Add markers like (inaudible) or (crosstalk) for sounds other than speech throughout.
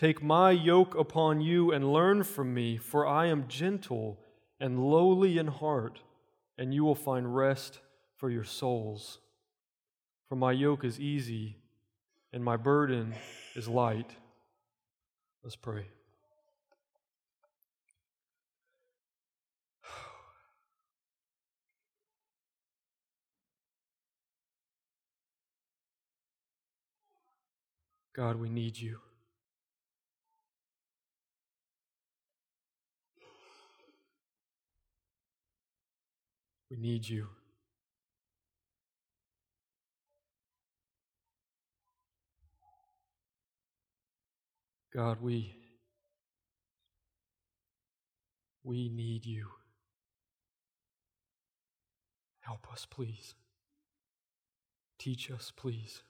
Take my yoke upon you and learn from me, for I am gentle and lowly in heart, and you will find rest for your souls. For my yoke is easy and my burden is light. Let's pray. (sighs) God, we need you. We need you. God, we we need you. Help us, please. Teach us, please.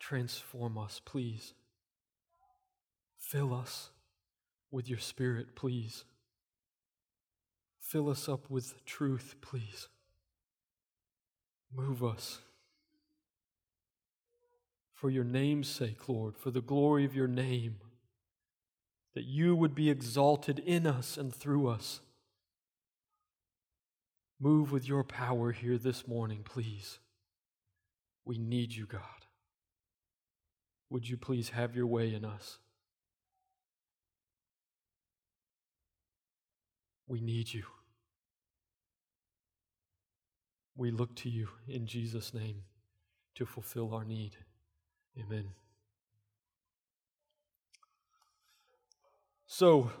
Transform us, please. Fill us with your Spirit, please. Fill us up with truth, please. Move us. For your name's sake, Lord, for the glory of your name, that you would be exalted in us and through us. Move with your power here this morning, please. We need you, God. Would you please have your way in us? We need you. We look to you in Jesus' name to fulfill our need. Amen. So,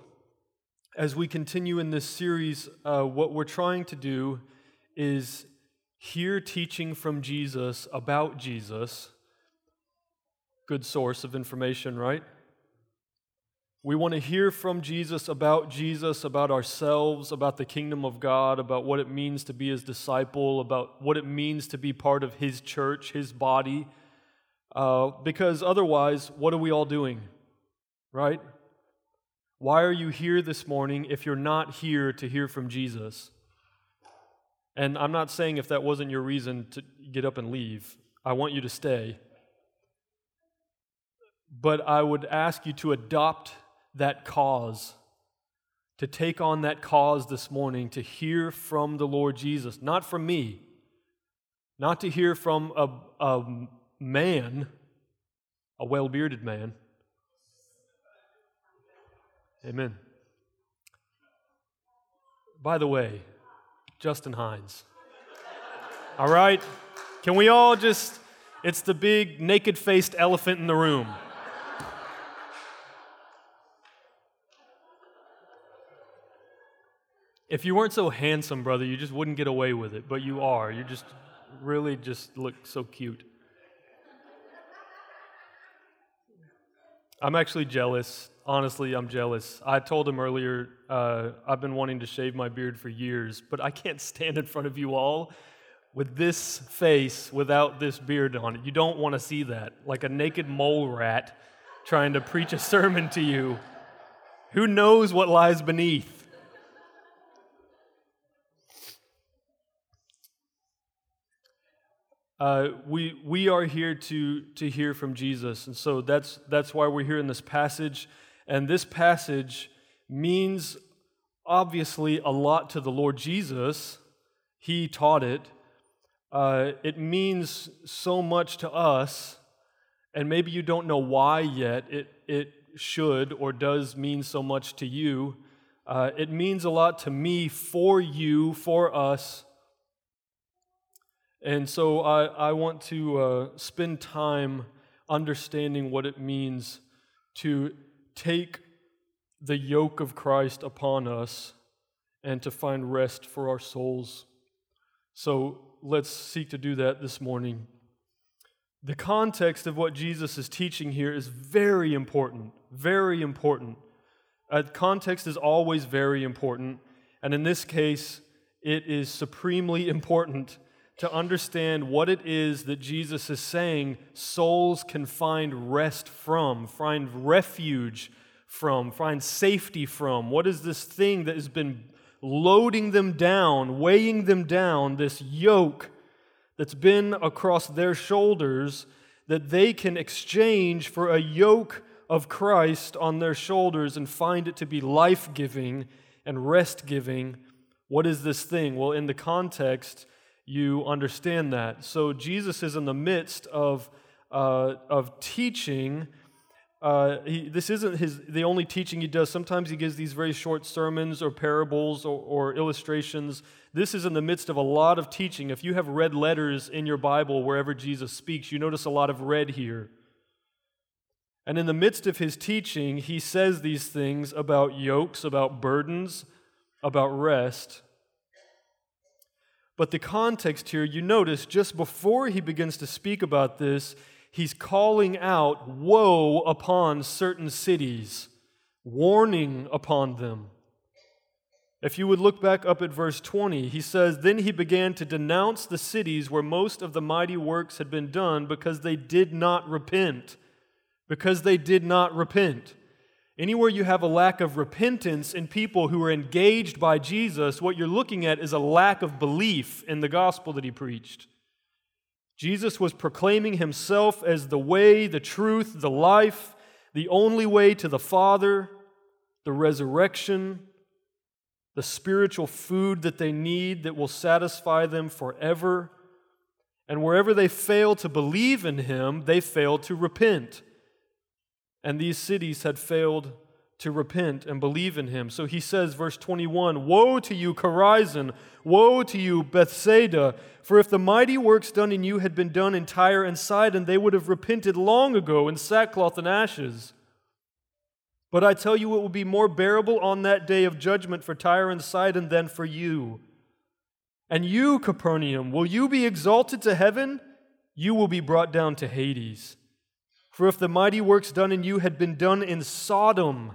as we continue in this series, uh, what we're trying to do is hear teaching from Jesus about Jesus. Good source of information, right? We want to hear from Jesus about Jesus, about ourselves, about the kingdom of God, about what it means to be his disciple, about what it means to be part of his church, his body. Uh, because otherwise, what are we all doing? Right? Why are you here this morning if you're not here to hear from Jesus? And I'm not saying if that wasn't your reason to get up and leave, I want you to stay. But I would ask you to adopt that cause, to take on that cause this morning, to hear from the Lord Jesus, not from me, not to hear from a, a man, a well bearded man. Amen. By the way, Justin Hines. All right? Can we all just, it's the big naked faced elephant in the room. If you weren't so handsome, brother, you just wouldn't get away with it, but you are. You just really just look so cute. I'm actually jealous. Honestly, I'm jealous. I told him earlier, uh, I've been wanting to shave my beard for years, but I can't stand in front of you all with this face without this beard on it. You don't want to see that, like a naked mole rat trying to preach a sermon to you. Who knows what lies beneath? Uh, we, we are here to, to hear from Jesus. And so that's, that's why we're here in this passage. And this passage means obviously a lot to the Lord Jesus. He taught it. Uh, it means so much to us. And maybe you don't know why yet it, it should or does mean so much to you. Uh, it means a lot to me, for you, for us. And so I, I want to uh, spend time understanding what it means to take the yoke of Christ upon us and to find rest for our souls. So let's seek to do that this morning. The context of what Jesus is teaching here is very important, very important. Uh, context is always very important, and in this case, it is supremely important to understand what it is that Jesus is saying souls can find rest from, find refuge from, find safety from. What is this thing that has been loading them down, weighing them down, this yoke that's been across their shoulders that they can exchange for a yoke of Christ on their shoulders and find it to be life giving and rest giving, what is this thing? Well, in the context, you understand that. So Jesus is in the midst of, uh, of teaching. Uh, he, this isn't his, the only teaching he does. Sometimes he gives these very short sermons or parables or, or illustrations. This is in the midst of a lot of teaching. If you have red letters in your Bible wherever Jesus speaks, you notice a lot of red here. And in the midst of his teaching, he says these things about yokes, about burdens, about rest. But the context here, you notice just before he begins to speak about this, he's calling out woe upon certain cities, warning upon them. If you would look back up at verse 20, he says, Then he began to denounce the cities where most of the mighty works had been done because they did not repent. Because they did not repent. Anywhere you have a lack of repentance in people who are engaged by Jesus, what you're looking at is a lack of belief in the gospel that he preached. Jesus was proclaiming himself as the way, the truth, the life, the only way to the Father, the resurrection, the spiritual food that they need that will satisfy them forever. And wherever they fail to believe in him, they fail to repent and these cities had failed to repent and believe in him. So he says, verse 21 Woe to you, Chorazin! Woe to you, Bethsaida! For if the mighty works done in you had been done in Tyre and Sidon, they would have repented long ago in sackcloth and ashes. But I tell you, it will be more bearable on that day of judgment for Tyre and Sidon than for you. And you, Capernaum, will you be exalted to heaven? You will be brought down to Hades. For if the mighty works done in you had been done in Sodom,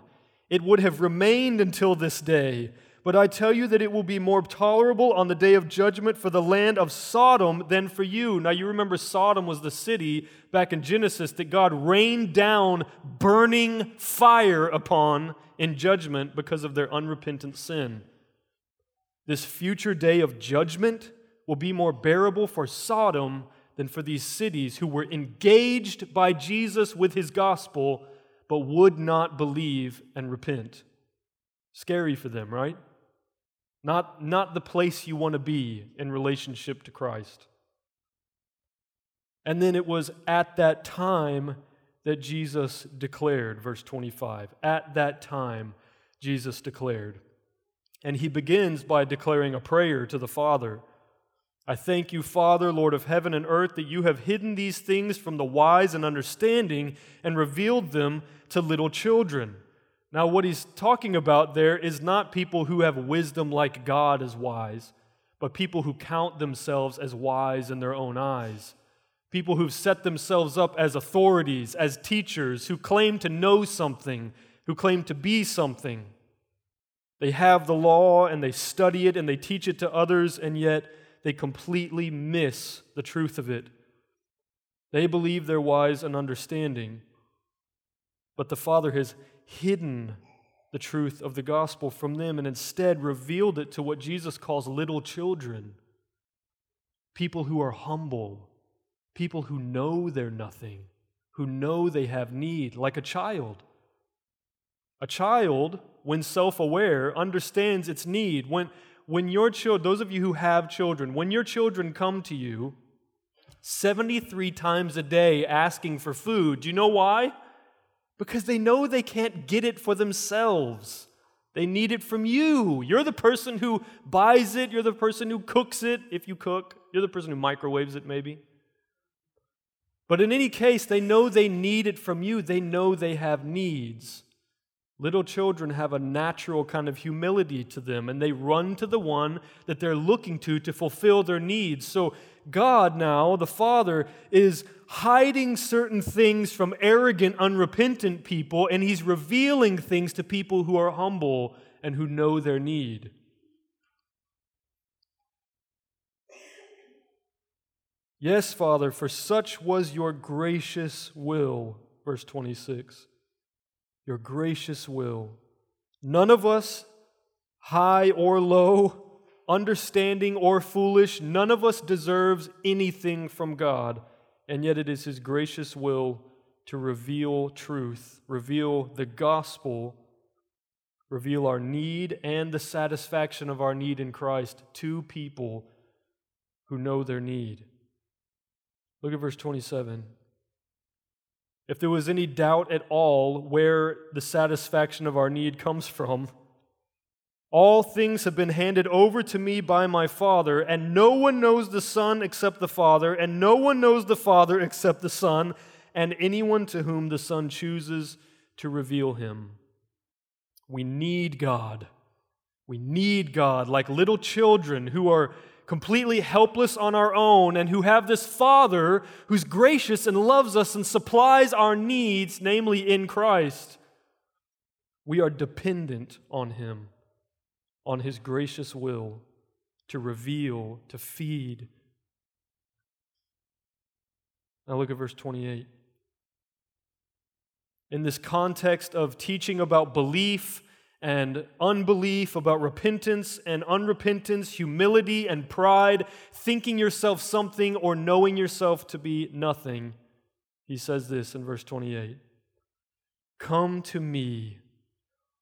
it would have remained until this day. But I tell you that it will be more tolerable on the day of judgment for the land of Sodom than for you. Now, you remember Sodom was the city back in Genesis that God rained down burning fire upon in judgment because of their unrepentant sin. This future day of judgment will be more bearable for Sodom than for these cities who were engaged by Jesus with his gospel but would not believe and repent. Scary for them, right? Not, not the place you want to be in relationship to Christ. And then it was at that time that Jesus declared, verse 25. At that time, Jesus declared. And he begins by declaring a prayer to the Father. I thank you, Father, Lord of heaven and earth, that you have hidden these things from the wise and understanding and revealed them to little children. Now, what he's talking about there is not people who have wisdom like God is wise, but people who count themselves as wise in their own eyes. People who've set themselves up as authorities, as teachers, who claim to know something, who claim to be something. They have the law and they study it and they teach it to others, and yet they completely miss the truth of it. They believe they're wise and understanding, but the Father has hidden the truth of the gospel from them and instead revealed it to what Jesus calls little children people who are humble, people who know they're nothing, who know they have need, like a child. A child, when self aware, understands its need. When, when your children, those of you who have children, when your children come to you 73 times a day asking for food, do you know why? Because they know they can't get it for themselves. They need it from you. You're the person who buys it, you're the person who cooks it, if you cook, you're the person who microwaves it, maybe. But in any case, they know they need it from you, they know they have needs. Little children have a natural kind of humility to them, and they run to the one that they're looking to to fulfill their needs. So, God now, the Father, is hiding certain things from arrogant, unrepentant people, and He's revealing things to people who are humble and who know their need. Yes, Father, for such was your gracious will. Verse 26 your gracious will. None of us, high or low, understanding or foolish, none of us deserves anything from God, and yet it is His gracious will to reveal truth, reveal the gospel, reveal our need and the satisfaction of our need in Christ to people who know their need. Look at verse 27. If there was any doubt at all where the satisfaction of our need comes from, all things have been handed over to me by my Father, and no one knows the Son except the Father, and no one knows the Father (laughs) except the Son, and anyone to whom the Son chooses to reveal him. We need God. We need God like little children who are completely helpless on our own and who have this Father who's gracious and loves us and supplies our needs, namely in Christ. We are dependent on Him on his gracious will to reveal, to feed. Now look at verse 28. In this context of teaching about belief and unbelief, about repentance and unrepentance, humility and pride, thinking yourself something or knowing yourself to be nothing, he says this in verse 28 Come to me,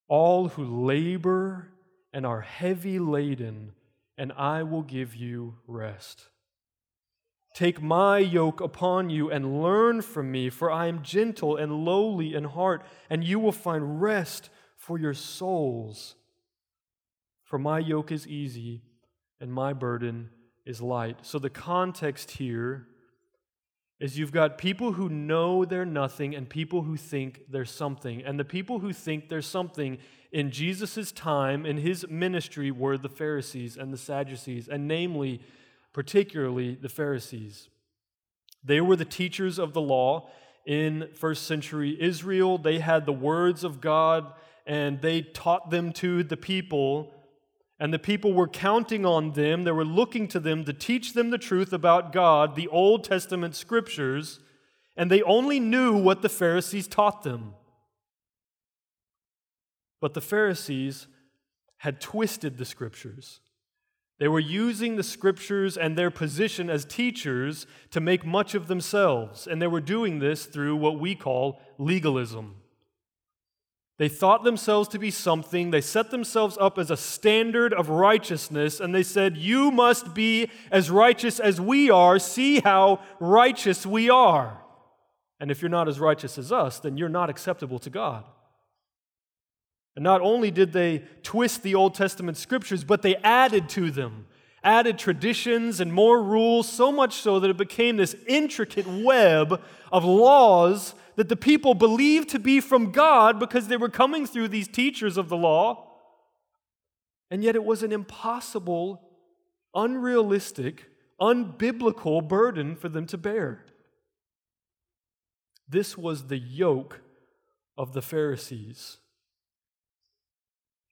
all who labor and are heavy laden, and I will give you rest. Take my yoke upon you and learn from me, for I am gentle and lowly in heart, and you will find rest for your souls. For my yoke is easy and my burden is light. So the context here is you've got people who know they're nothing and people who think they're something. And the people who think they're something in Jesus' time, in his ministry, were the Pharisees and the Sadducees, and namely, particularly the Pharisees. They were the teachers of the law in first century Israel. They had the words of God and they taught them to the people and the people were counting on them, they were looking to them to teach them the truth about God, the Old Testament scriptures, and they only knew what the Pharisees taught them. But the Pharisees had twisted the scriptures. They were using the scriptures and their position as teachers to make much of themselves, and they were doing this through what we call legalism. They thought themselves to be something. They set themselves up as a standard of righteousness, and they said, You must be as righteous as we are. See how righteous we are. And if you're not as righteous as us, then you're not acceptable to God. And not only did they twist the Old Testament scriptures, but they added to them, added traditions and more rules, so much so that it became this intricate web of laws that the people believed to be from God because they were coming through these teachers of the law. And yet it was an impossible, unrealistic, unbiblical burden for them to bear. This was the yoke of the Pharisees.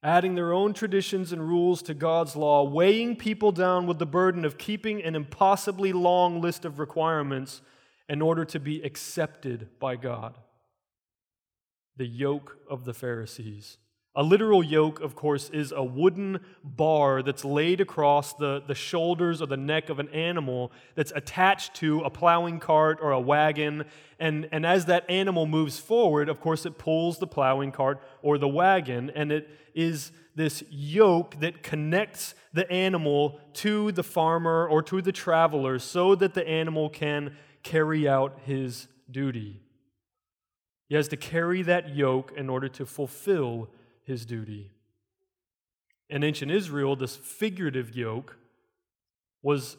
Adding their own traditions and rules to God's law, weighing people down with the burden of keeping an impossibly long list of requirements in order to be accepted by God. The yoke of the Pharisees. A literal yoke, of course, is a wooden bar that's laid across the, the shoulders or the neck of an animal that's attached to a plowing cart or a wagon. And, and as that animal moves forward, of course, it pulls the plowing cart or the wagon. And it is this yoke that connects the animal to the farmer or to the traveler so that the animal can carry out his duty. He has to carry that yoke in order to fulfill his duty. In ancient Israel, this figurative yoke was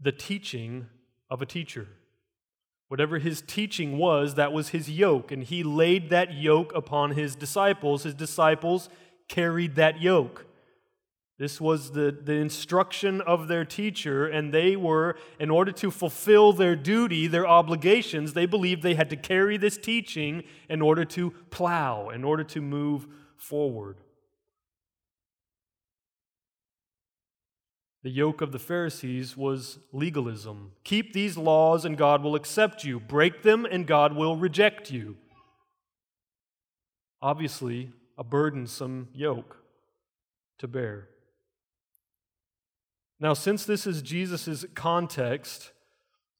the teaching of a teacher. Whatever his teaching was, that was his yoke, and he laid that yoke upon his disciples. His disciples carried that yoke. This was the, the instruction of their teacher, and they were, in order to fulfill their duty, their obligations, they believed they had to carry this teaching in order to plow, in order to move forward. The yoke of the Pharisees was legalism. Keep these laws, and God will accept you. Break them, and God will reject you. Obviously, a burdensome yoke to bear. Now, since this is Jesus' context,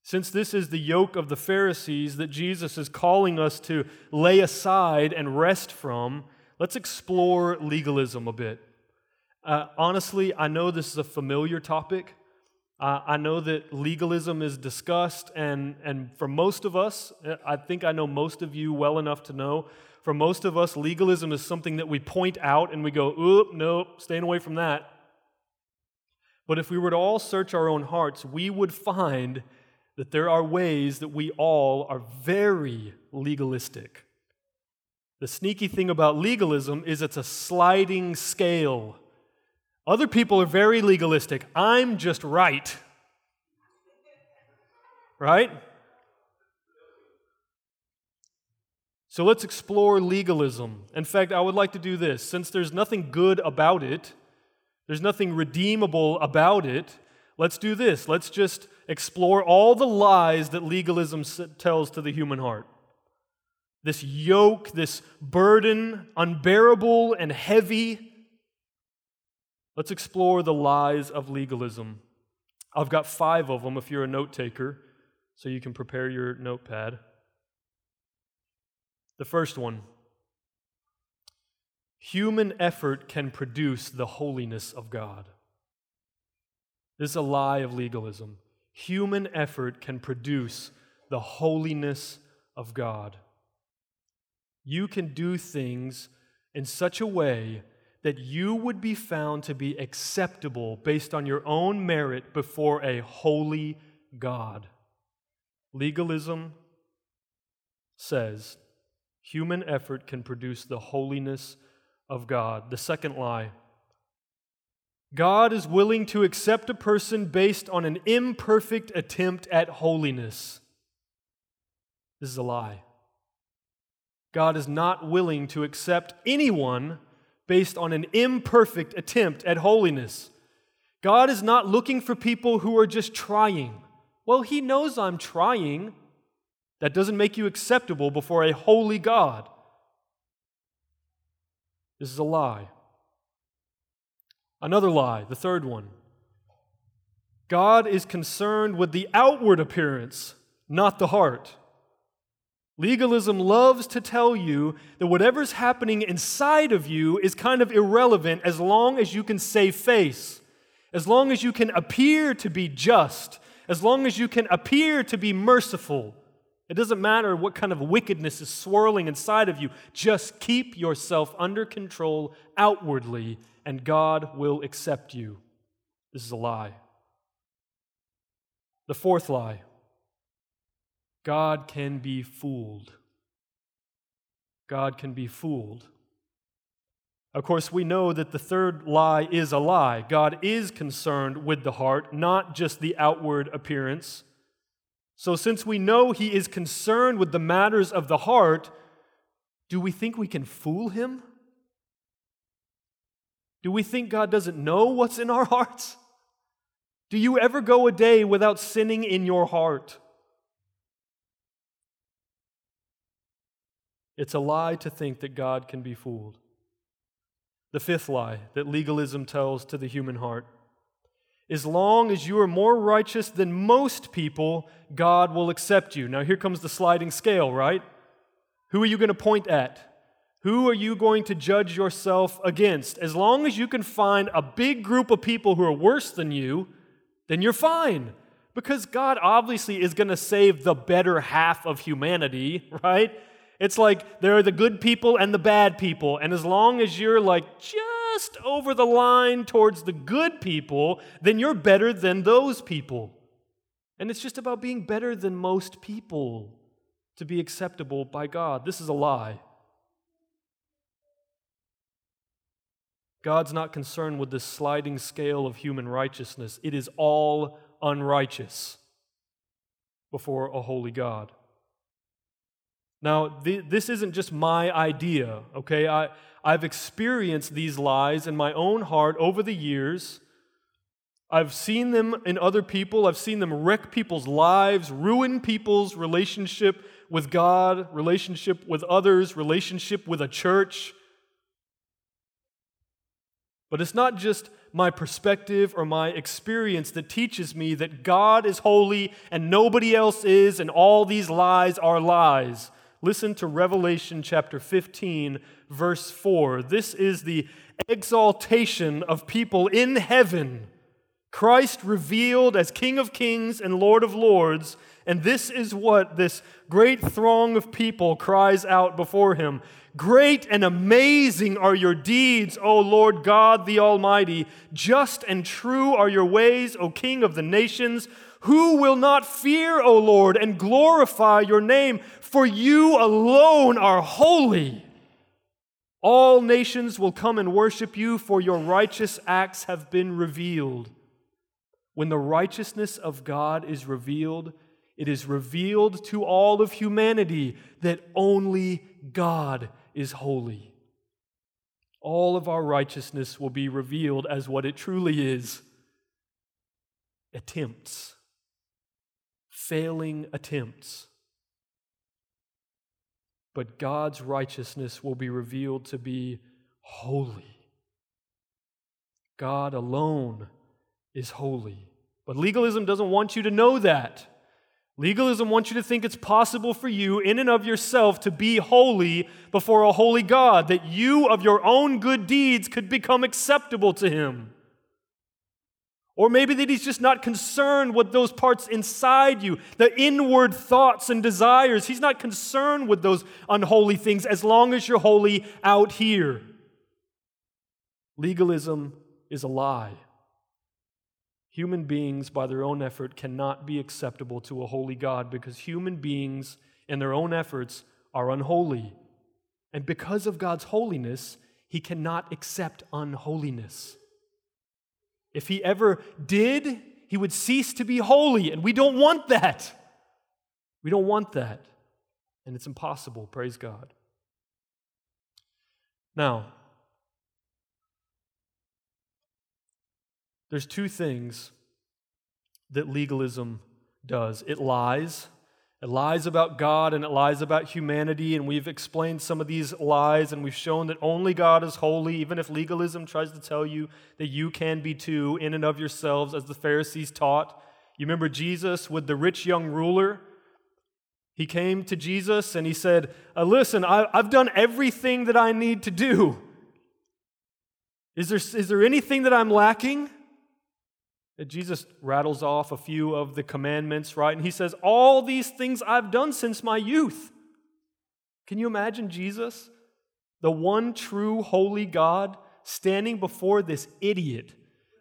Since this is the yoke of the Pharisees that Jesus is calling us to lay aside and rest from, let's explore legalism a bit. Uh, honestly, I know this is a familiar topic. Uh, I know that legalism is discussed, and, and for most of us, I think I know most of you well enough to know, for most of us, legalism is something that we point out and we go, oop, nope, staying away from that. But if we were to all search our own hearts, we would find that there are ways that we all are very legalistic. The sneaky thing about legalism is it's a sliding scale. Other people are very legalistic. I'm just right. Right? So let's explore legalism. In fact, I would like to do this. Since there's nothing good about it, there's nothing redeemable about it, let's do this. Let's just explore all the lies that legalism tells to the human heart. This yoke, this burden, unbearable and heavy. Let's explore the lies of legalism. I've got five of them if you're a note taker, so you can prepare your notepad. The first one human effort can produce the holiness of God. This is a lie of legalism human effort can produce the holiness of God. You can do things in such a way that you would be found to be acceptable based on your own merit before a holy God. Legalism says human effort can produce the holiness of God. The second lie God is willing to accept a person based on an imperfect attempt at holiness. This is a lie. God is not willing to accept anyone based on an imperfect attempt at holiness. God is not looking for people who are just trying. Well, He knows I'm trying. That doesn't make you acceptable before a holy God. This is a lie. Another lie, the third one. God is concerned with the outward appearance, not the heart. Legalism loves to tell you that whatever's happening inside of you is kind of irrelevant as long as you can save face, as long as you can appear to be just, as long as you can appear to be merciful. It doesn't matter what kind of wickedness is swirling inside of you, just keep yourself under control outwardly, and God will accept you. This is a lie. The fourth lie God can be fooled. God can be fooled. Of course, we know that the third lie is a lie. God is concerned with the heart, not just the outward appearance. So, since we know He is concerned with the matters of the heart, do we think we can fool Him? Do we think God doesn't know what's in our hearts? Do you ever go a day without sinning in your heart? It's a lie to think that God can be fooled. The fifth lie that legalism tells to the human heart as long as you are more righteous than most people, God will accept you. Now, here comes the sliding scale, right? Who are you going to point at? Who are you going to judge yourself against? As long as you can find a big group of people who are worse than you, then you're fine. Because God obviously is going to save the better half of humanity, (laughs) right? It's like there are the good people and the bad people. And as long as you're like just over the line towards the good people, then you're better than those people. And it's just about being better than most people to be acceptable by God. This is a lie. God's not concerned with this sliding scale of human righteousness. It is all unrighteous before a holy God. Now, th- this isn't just my idea, okay? I, I've experienced these lies in my own heart over the years. I've seen them in other people. I've seen them wreck people's lives, ruin people's relationship with God, relationship with others, relationship with a church. But it's not just my perspective or my experience that teaches me that God is holy and nobody else is, and all these lies are lies. Listen to Revelation chapter 15, verse 4. This is the exaltation of people in heaven. Christ revealed as King of kings and Lord of lords. And this is what this great throng of people cries out before him Great and amazing are your deeds, O Lord God the Almighty. Just and true are your ways, O King of the nations. Who will not fear, O Lord, and glorify your name? For you alone are holy. All nations will come and worship you, for your righteous acts have been revealed. When the righteousness of God is revealed, it is revealed to all of humanity that only God is holy. All of our righteousness will be revealed as what it truly is attempts, failing attempts. But God's righteousness will be revealed to be holy. God alone is holy. But legalism doesn't want you to know that. Legalism wants you to think it's possible for you, in and of yourself, to be holy before a holy God, that you of your own good deeds could become acceptable to Him. Or maybe that He's just not concerned with those parts inside you, the inward thoughts and desires. He's not concerned with those unholy things as long as you're holy out here. Legalism is a lie. Human beings, by their own effort, cannot be acceptable to a holy God because human beings, in their own efforts, are unholy. And because of God's holiness, He cannot accept unholiness. If He ever did, He would cease to be holy, and we don't want that. We don't want that. And it's impossible, praise God. Now, There's two things that legalism does it lies. It lies about God and it lies about humanity, and we've explained some of these lies, and we've shown that only God is holy, even if legalism tries to tell you that you can be too in and of yourselves, as the Pharisees taught. You remember Jesus with the rich young ruler? He came to Jesus and he said, uh, Listen, I, have done everything that I need to do. Is there, is there anything that I'm lacking? Jesus rattles off a few of the commandments, right? And he says, All these things I've done since my youth. Can you imagine Jesus, the one true holy God, standing before this idiot,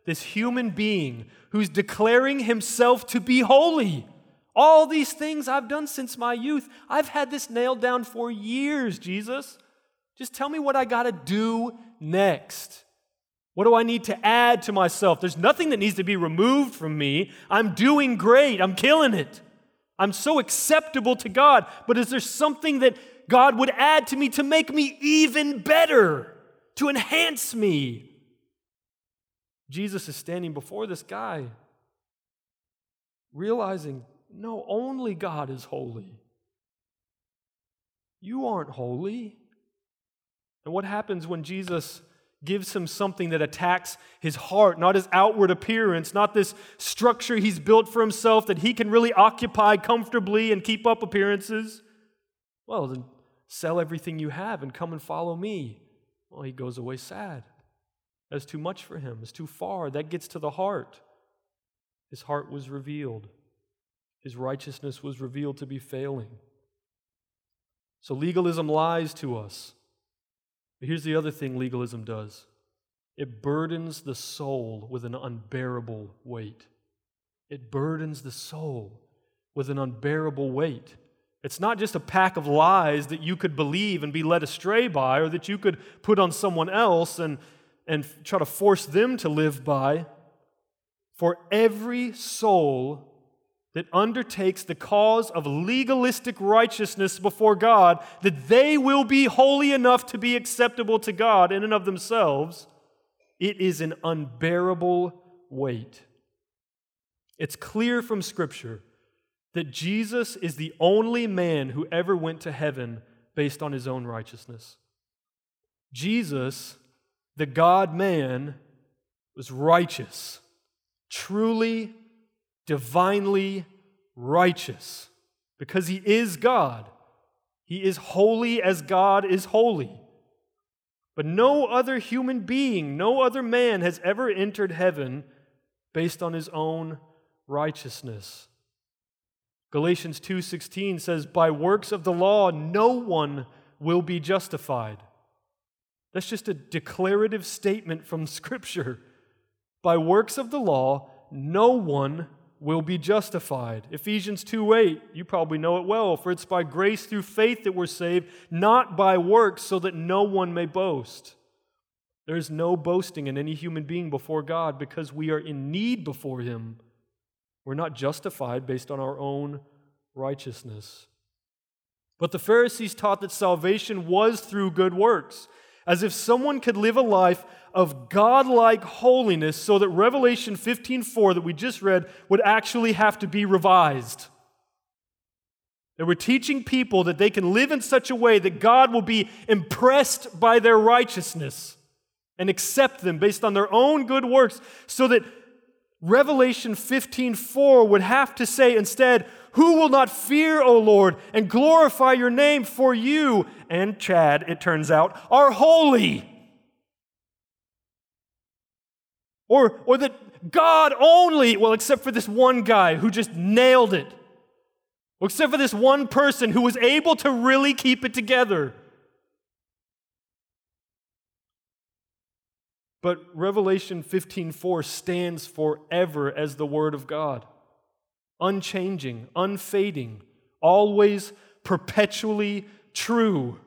this human being who's declaring himself to be holy? All these things I've done since my youth. I've had this nailed down for years, Jesus. Just tell me what I got to do next. What do I need to add to myself? There's nothing that needs to be removed from me. I'm doing great. I'm killing it. I'm so acceptable to God. But is there something that God would add to me to make me even better, to enhance me? Jesus is standing before this guy, realizing, no, only God is holy. You aren't holy. And what happens when Jesus gives him something that attacks his heart, not his outward appearance, not this structure he's built for himself that he can really occupy comfortably and keep up appearances. Well, then sell everything you have and come and follow me. Well, he goes away sad. That's too much for him, it's too far. That gets to the heart. His heart was revealed, his righteousness was revealed to be failing. So legalism lies to us. But here's the other thing legalism does it burdens the soul with an unbearable weight. It burdens the soul with an unbearable weight. It's not just a pack of lies that you could believe and be led astray by, or that you could put on someone else and, and try to force them to live by. For every soul that undertakes the cause of legalistic righteousness before God, that they will be holy enough to be acceptable to God in and of themselves, it is an unbearable weight. It's clear from Scripture that Jesus is the only man who ever went to heaven based on his own righteousness. Jesus the God man was righteous, truly, divinely righteous, because he is God. He is holy as God is holy. But no other human being, no other man has ever entered heaven based on his own righteousness. Galatians 2:16 says by works of the law no one will be justified. That's just a declarative statement from (laughs) scripture. By works of the law no one will be justified. Ephesians 2:8, you probably know it well, for it's by grace through faith that we're saved, not by works so that no one may boast. There is no boasting in any human being before God because we are in need before him. We're not justified based on our own righteousness. But the Pharisees taught that salvation was through good works, as if someone could live a life of godlike holiness so that Revelation 15:4 that we just read would actually have to be revised. They were teaching people that they can live in such a way that God will be impressed by their righteousness and accept them based on their own good works so that Revelation 15:4 would have to say instead, "Who will not fear, O Lord, and glorify your name for you and Chad, it turns out, are holy." Or, or that God only, well, except for this one guy who just nailed it, except for this one person who was able to really keep it together. But Revelation 15:4 stands forever as the word of God. Unchanging, unfading, always perpetually true.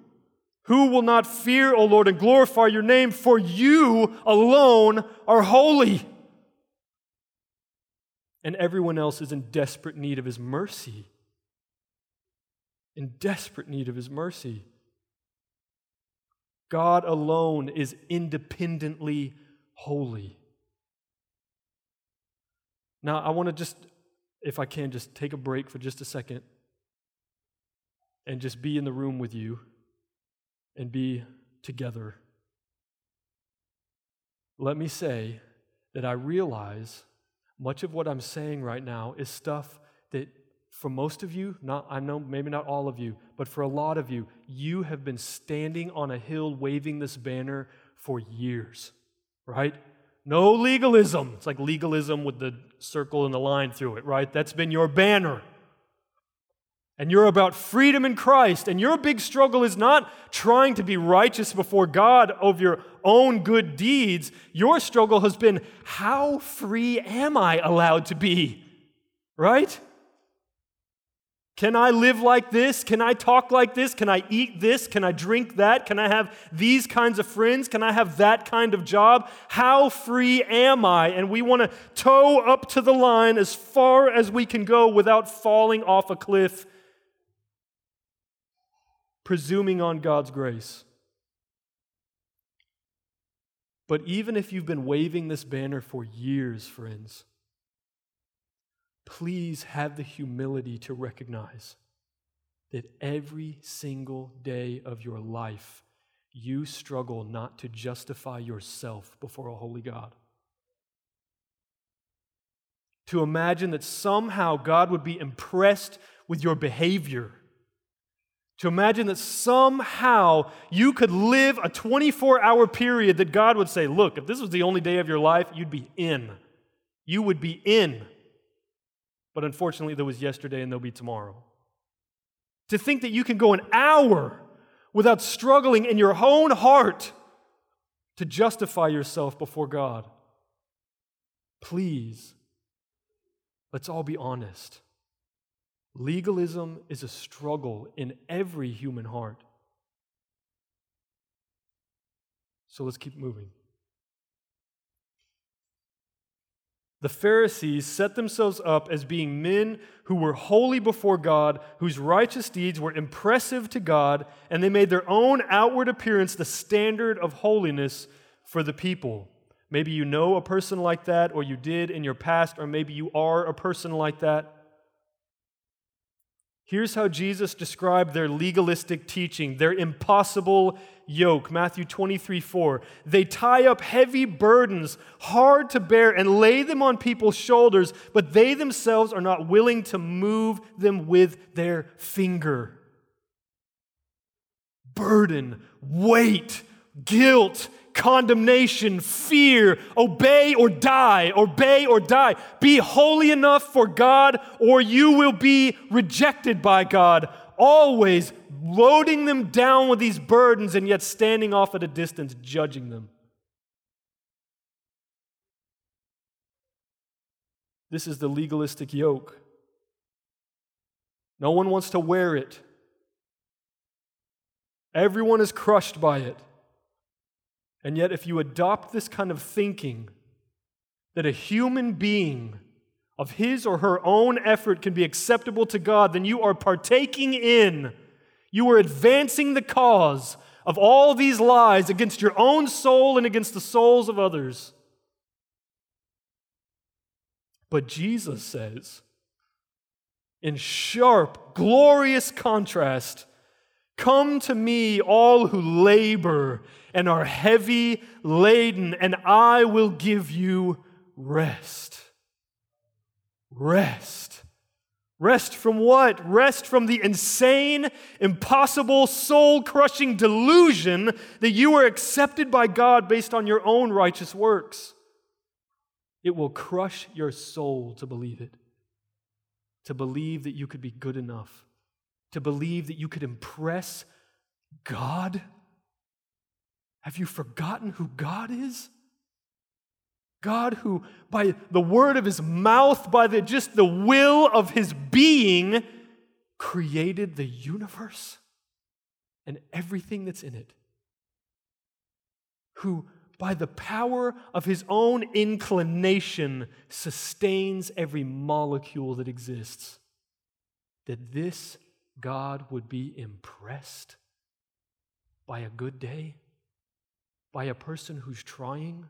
Who will not fear, O Lord, and glorify your name? For you alone are holy. And everyone else is in desperate need of his mercy. In desperate need of his mercy. God alone is independently holy. Now, I want to just, if I can, just take a break for just a second and just be in the room with you and be together. Let me say that I realize much of what I'm saying right now is stuff that for most of you, not I know maybe not all of you, but for a lot of you, you have been standing on a hill waving this banner for years, right? No legalism. It's like legalism with the circle and the line through it, right? That's been your banner and you're about freedom in Christ, and your big struggle is not trying to be righteous before God of your own good deeds, your struggle has been how free am I allowed to be? Right? Can I live like this? Can I talk like this? Can I eat this? Can I drink that? Can I have these kinds of friends? Can I have that kind of job? How free am I? And we want to toe up to the line as far as we can go without falling off a cliff presuming on God's grace. But even if you've been waving this banner for years, friends, please have the humility to recognize that every single day of your life, you struggle not to justify yourself before a holy God. To imagine that somehow God would be impressed with your behavior to imagine that somehow you could live a 24 hour period that God would say, Look, if this was the only day of your life, you'd be in. You would be in. But unfortunately, there was yesterday and there'll be tomorrow. To think that you can go an hour without struggling in your own heart to justify yourself before God. Please, let's all be honest. Legalism is a struggle in every human heart. So let's keep moving. The Pharisees set themselves up as being men who were holy before God, whose righteous deeds were impressive to God, and they made their own outward appearance the standard of holiness for the people. Maybe you know a person like that, or you did in your past, or maybe you are a person like that. Here's how Jesus described their legalistic teaching, their impossible yoke. Matthew 23 4. They tie up heavy burdens, hard to bear, and lay them on people's shoulders, but they themselves are not willing to move them with their finger. Burden, weight, guilt, condemnation, fear, obey or die, obey or die. Be holy enough for God, or you will be rejected by God. Always loading them down with these burdens and yet standing off at a distance, judging them. This is the legalistic yoke. No one wants to wear it. Everyone is crushed by it. And yet, if you adopt this kind of thinking, that a human being of his or her own effort can be acceptable to God, then you are partaking in, you are advancing the cause of all these lies against your own soul and against the souls of others. But Jesus says, in sharp, glorious contrast, Come to me, all who labor and are heavy laden, and I will give you rest. Rest. Rest from what? Rest from the insane, impossible, soul crushing delusion that you are accepted by God based on your own righteous works. It will crush your soul to believe it, to believe that you could be good enough to believe that you could impress God? Have you forgotten who God is? God, who by the word of his mouth, by the, just the will of his being, created the universe and everything that's in it. Who, by the power of his own inclination, sustains every molecule that exists. That this God would be impressed by a good day, by a person who's trying,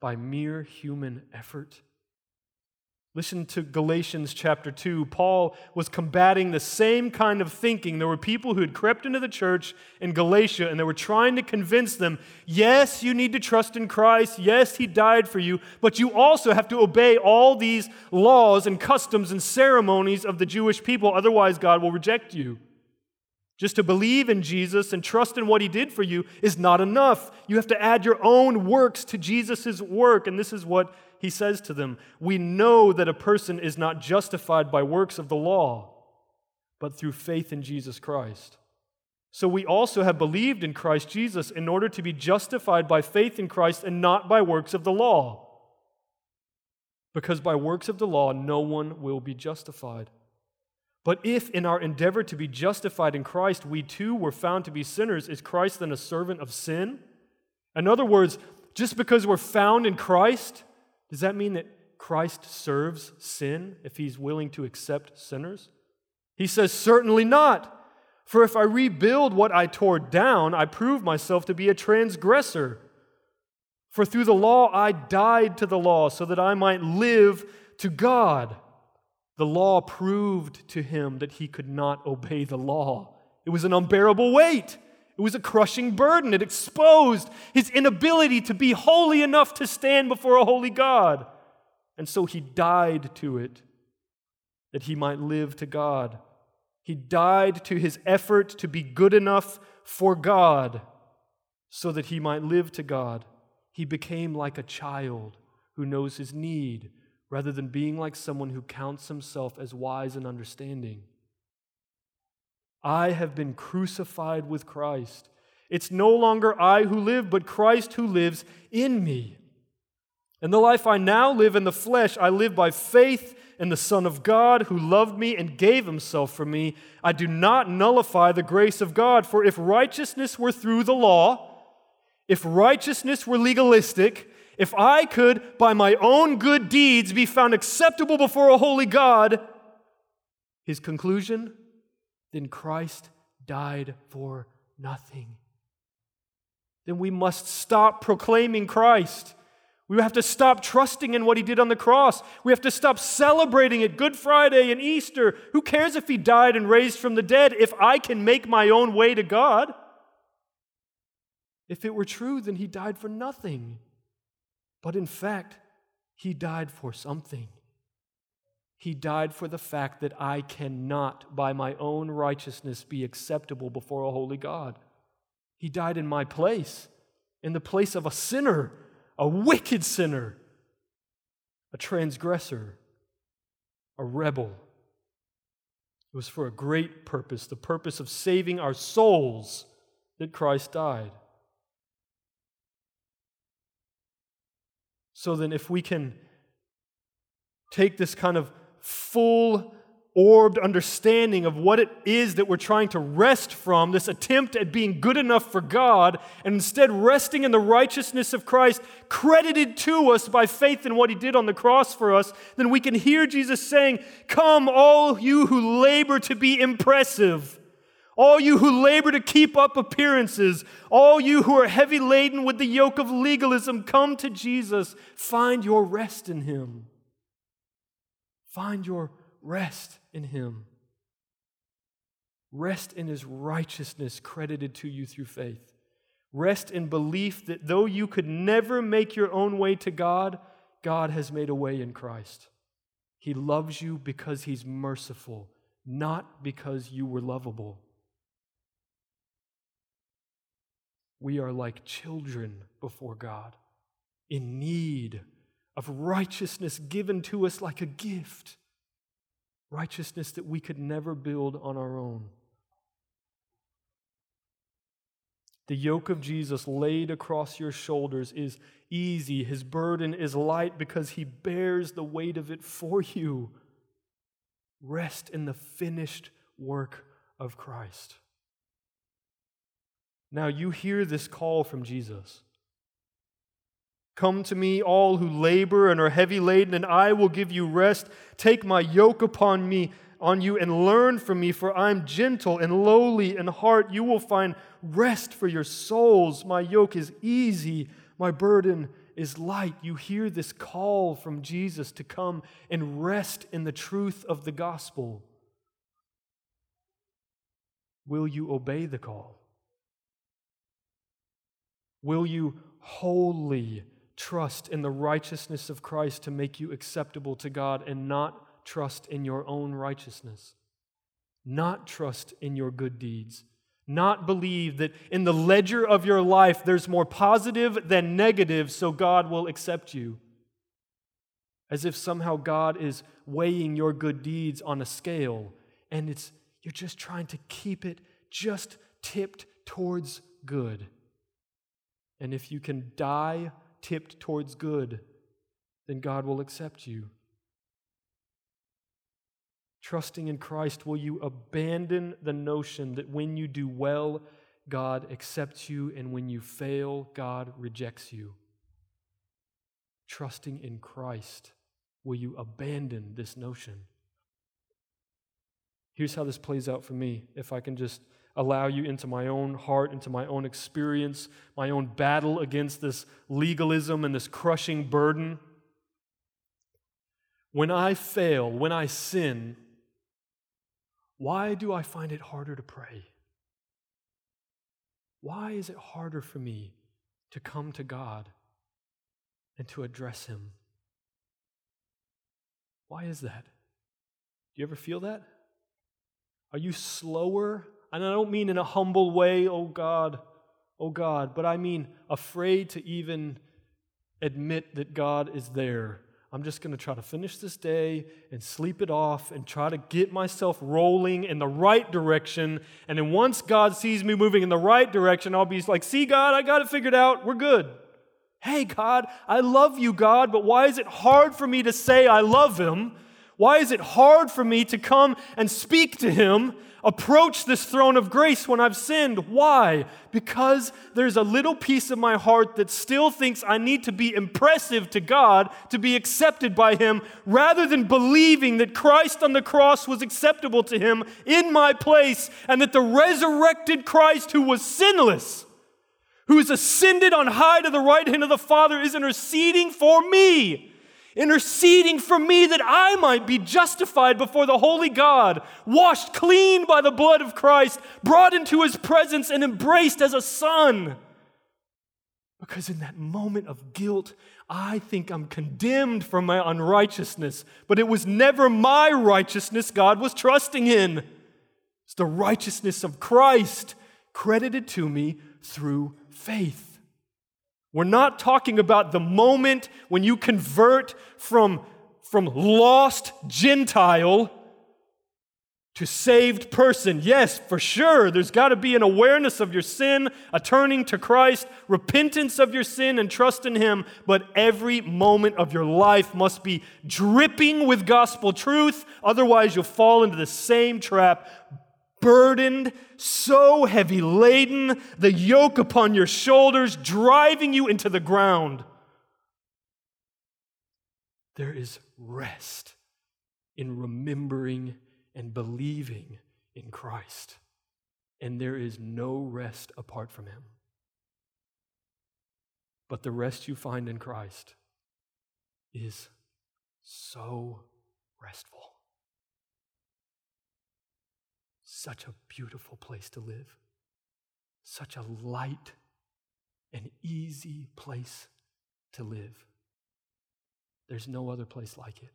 by mere human effort. Listen to Galatians chapter 2. Paul was combating the same kind of thinking. There were people who had crept into the church in Galatia and they were trying to convince them yes, you need to trust in Christ. Yes, he died for you. But you also have to obey all these laws and customs and ceremonies of the Jewish people. Otherwise, God will reject you. Just to believe in Jesus and trust in what he did for you is not enough. You have to add your own works to Jesus' work. And this is what he says to them, We know that a person is not justified by works of the law, but through faith in Jesus Christ. So we also have believed in Christ Jesus in order to be justified by faith in Christ and not by works of the law. Because by works of the law, no one will be justified. But if in our endeavor to be justified in Christ, we too were found to be sinners, is Christ then a servant of sin? In other words, just because we're found in Christ, does that mean that Christ serves sin if he's willing to accept sinners? He says, Certainly not. For if I rebuild what I tore down, I prove myself to be a transgressor. For through the law I died to the law so that I might live to God. The law proved to him that he could not obey the law. It was an unbearable weight. It was a crushing burden. It exposed his inability to be holy enough to stand before a holy God. And so he died to it that he might live to God. He died to his effort to be good enough for God so that he might live to God. He became like a child who knows his need rather than being like someone who counts himself as wise and understanding. I have been crucified with Christ. It's no longer I who live, but Christ who lives in me. And the life I now live in the flesh, I live by faith in the Son of God who loved me and gave himself for me. I do not nullify the grace of God, for if righteousness were through the law, if righteousness were legalistic, if I could, by my own good deeds, be found acceptable before a holy God, his conclusion, then Christ died for nothing. Then we must stop proclaiming Christ. We have to stop trusting in what he did on the cross. We have to stop celebrating it Good Friday and Easter. Who cares if he died and raised from the dead if I can make my own way to God? If it were true, then he died for nothing. But in fact, he died for something. He died for the fact that I cannot, by my own righteousness, be acceptable before a holy God. He died in my place, in the place of a sinner a wicked sinner, a transgressor, a rebel. It was for a great purpose, the purpose of saving our souls, that Christ died. So then, if we can take this kind of full orbed understanding of what it is that we're trying to rest from, this attempt at being good enough for God, and instead resting in the righteousness of Christ, credited to us by faith in what He did on the cross for us, then we can hear Jesus saying, Come, all you who labor to be impressive. All you who labor to keep up appearances, all you who are heavy laden with the yoke of legalism, come to Jesus. Find your rest in Him. Find your rest in Him. Rest in His righteousness credited to you through faith. Rest in belief that though you could never make your own way to God, God has made a way in Christ. He loves you because He's merciful, not because you were lovable. We are like children before God, in need of righteousness given to us like a gift righteousness that we could never build on our own. The yoke of Jesus laid across your shoulders is easy. His burden is light because he bears the weight of it for you. Rest in the finished work of Christ. Now, you hear this call from Jesus. Come to me, all who labor and are heavy laden, and I will give you rest. Take my yoke upon me, on you, and learn from me, for I am gentle and lowly in heart. You will find rest for your souls. My yoke is easy, my burden is light. You hear this call from Jesus to come and rest in the truth of the gospel. Will you obey the call? Will you wholly trust in the righteousness of Christ to make you acceptable to God and not trust in your own righteousness, not trust in your good deeds, not believe that in the ledger of your life there's more positive than negative, so God will accept you. As if somehow God is weighing your good deeds on a scale and it's you're just trying to keep it just tipped towards good. And if you can die tipped towards good, then God will accept you. Trusting in Christ, will you abandon the notion that when you do well, God accepts you, and when you fail, God rejects you? Trusting in Christ, will you abandon this notion? Here's how this plays out for me, if I can just allow you into my own heart, into my own experience, my own battle against this legalism and this crushing burden. When I fail, when I sin, why do I find it harder to pray? Why is it harder for me to come to God and to address Him? Why is that? Do you ever feel that? Are you slower and I don't mean in a humble way, oh God, oh God, but I mean afraid to even admit that God is there. I'm just going to try to finish this day and sleep it off and try to get myself rolling in the right direction. And then once God sees me moving in the right direction, I'll be like, see, God, I got it figured out. We're good. Hey, God, I love you, God, but why is it hard for me to say I love Him? Why is it hard for me to come and speak to Him approach this throne of grace when I've sinned. Why? Because there's a little piece of my heart that still thinks I need to be impressive to God to be accepted by Him, rather than believing that Christ on the cross was acceptable to Him in my place, and that the resurrected Christ, who was sinless, who is ascended on high to the right hand of the Father, is interceding for me. Interceding for me that I might be justified before the holy God, washed clean by the blood of Christ, brought into his presence, and embraced as a son. Because in that moment of guilt, I think I'm condemned for my unrighteousness, but it was never my righteousness God was trusting in. It's the righteousness of Christ credited to me through faith. We're not talking about the moment when you convert from, from lost Gentile to saved person. Yes, for sure, there's got to be an awareness of your sin, a turning to Christ, repentance of your sin, and trust in Him. But every moment of your life must be dripping with gospel truth. Otherwise, you'll fall into the same trap burdened, so heavy laden, the yoke upon your shoulders, driving you into the ground. There is rest in remembering and believing in Christ, and there is no rest apart from Him. But the rest you find in Christ is so restful. Such a beautiful place to live. Such a light and easy place to live. There's no other place like it.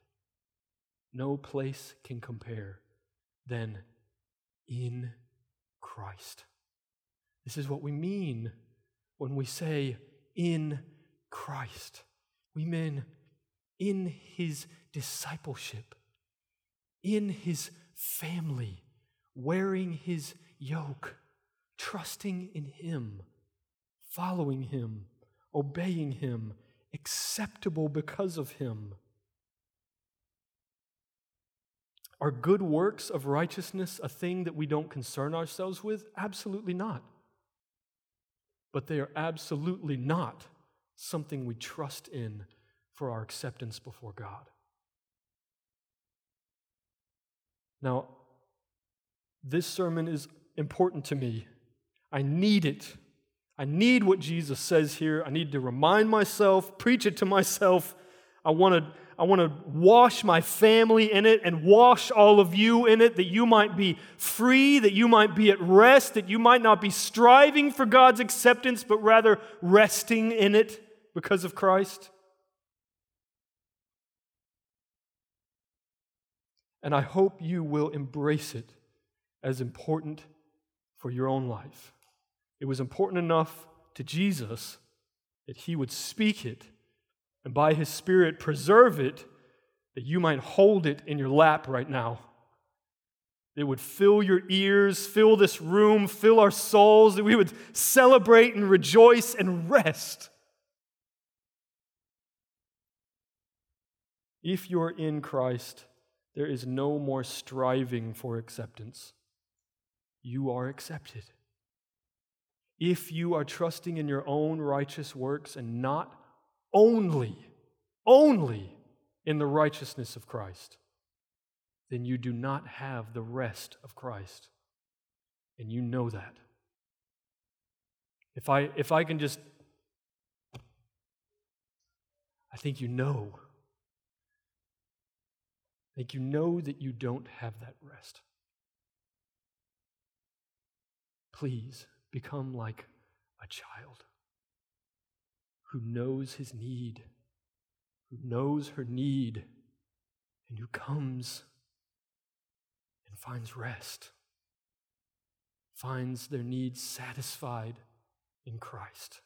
No place can compare than in Christ. This is what we mean when we say in Christ. We mean in his discipleship, in his family, wearing his yoke, trusting in him, following him, obeying him, acceptable because of him. Are good works of righteousness a thing that we don't concern ourselves with? Absolutely not. But they are absolutely not something we trust in for our acceptance before God. Now, this sermon is important to me. I need it. I need what Jesus says here. I need to remind myself, preach it to myself. I want to I want to wash my family in it and wash all of you in it that you might be free, that you might be at rest, that you might not be striving for God's acceptance, but rather resting in it because of Christ. And I hope you will embrace it as important for your own life. It was important enough to Jesus that he would speak it and by his Spirit preserve it that you might hold it in your lap right now. It would fill your ears, fill this room, fill our souls, that we would celebrate and rejoice and rest. If you're in Christ, there is no more striving for acceptance you are accepted. If you are trusting in your own righteous works and not only, only in the righteousness of Christ, then you do not have the rest of Christ. And you know that. If I, if I can just, I think you know. I think you know that you don't have that rest. Please become like a child who knows his need, who knows her need, and who comes and finds rest, finds their needs satisfied in Christ.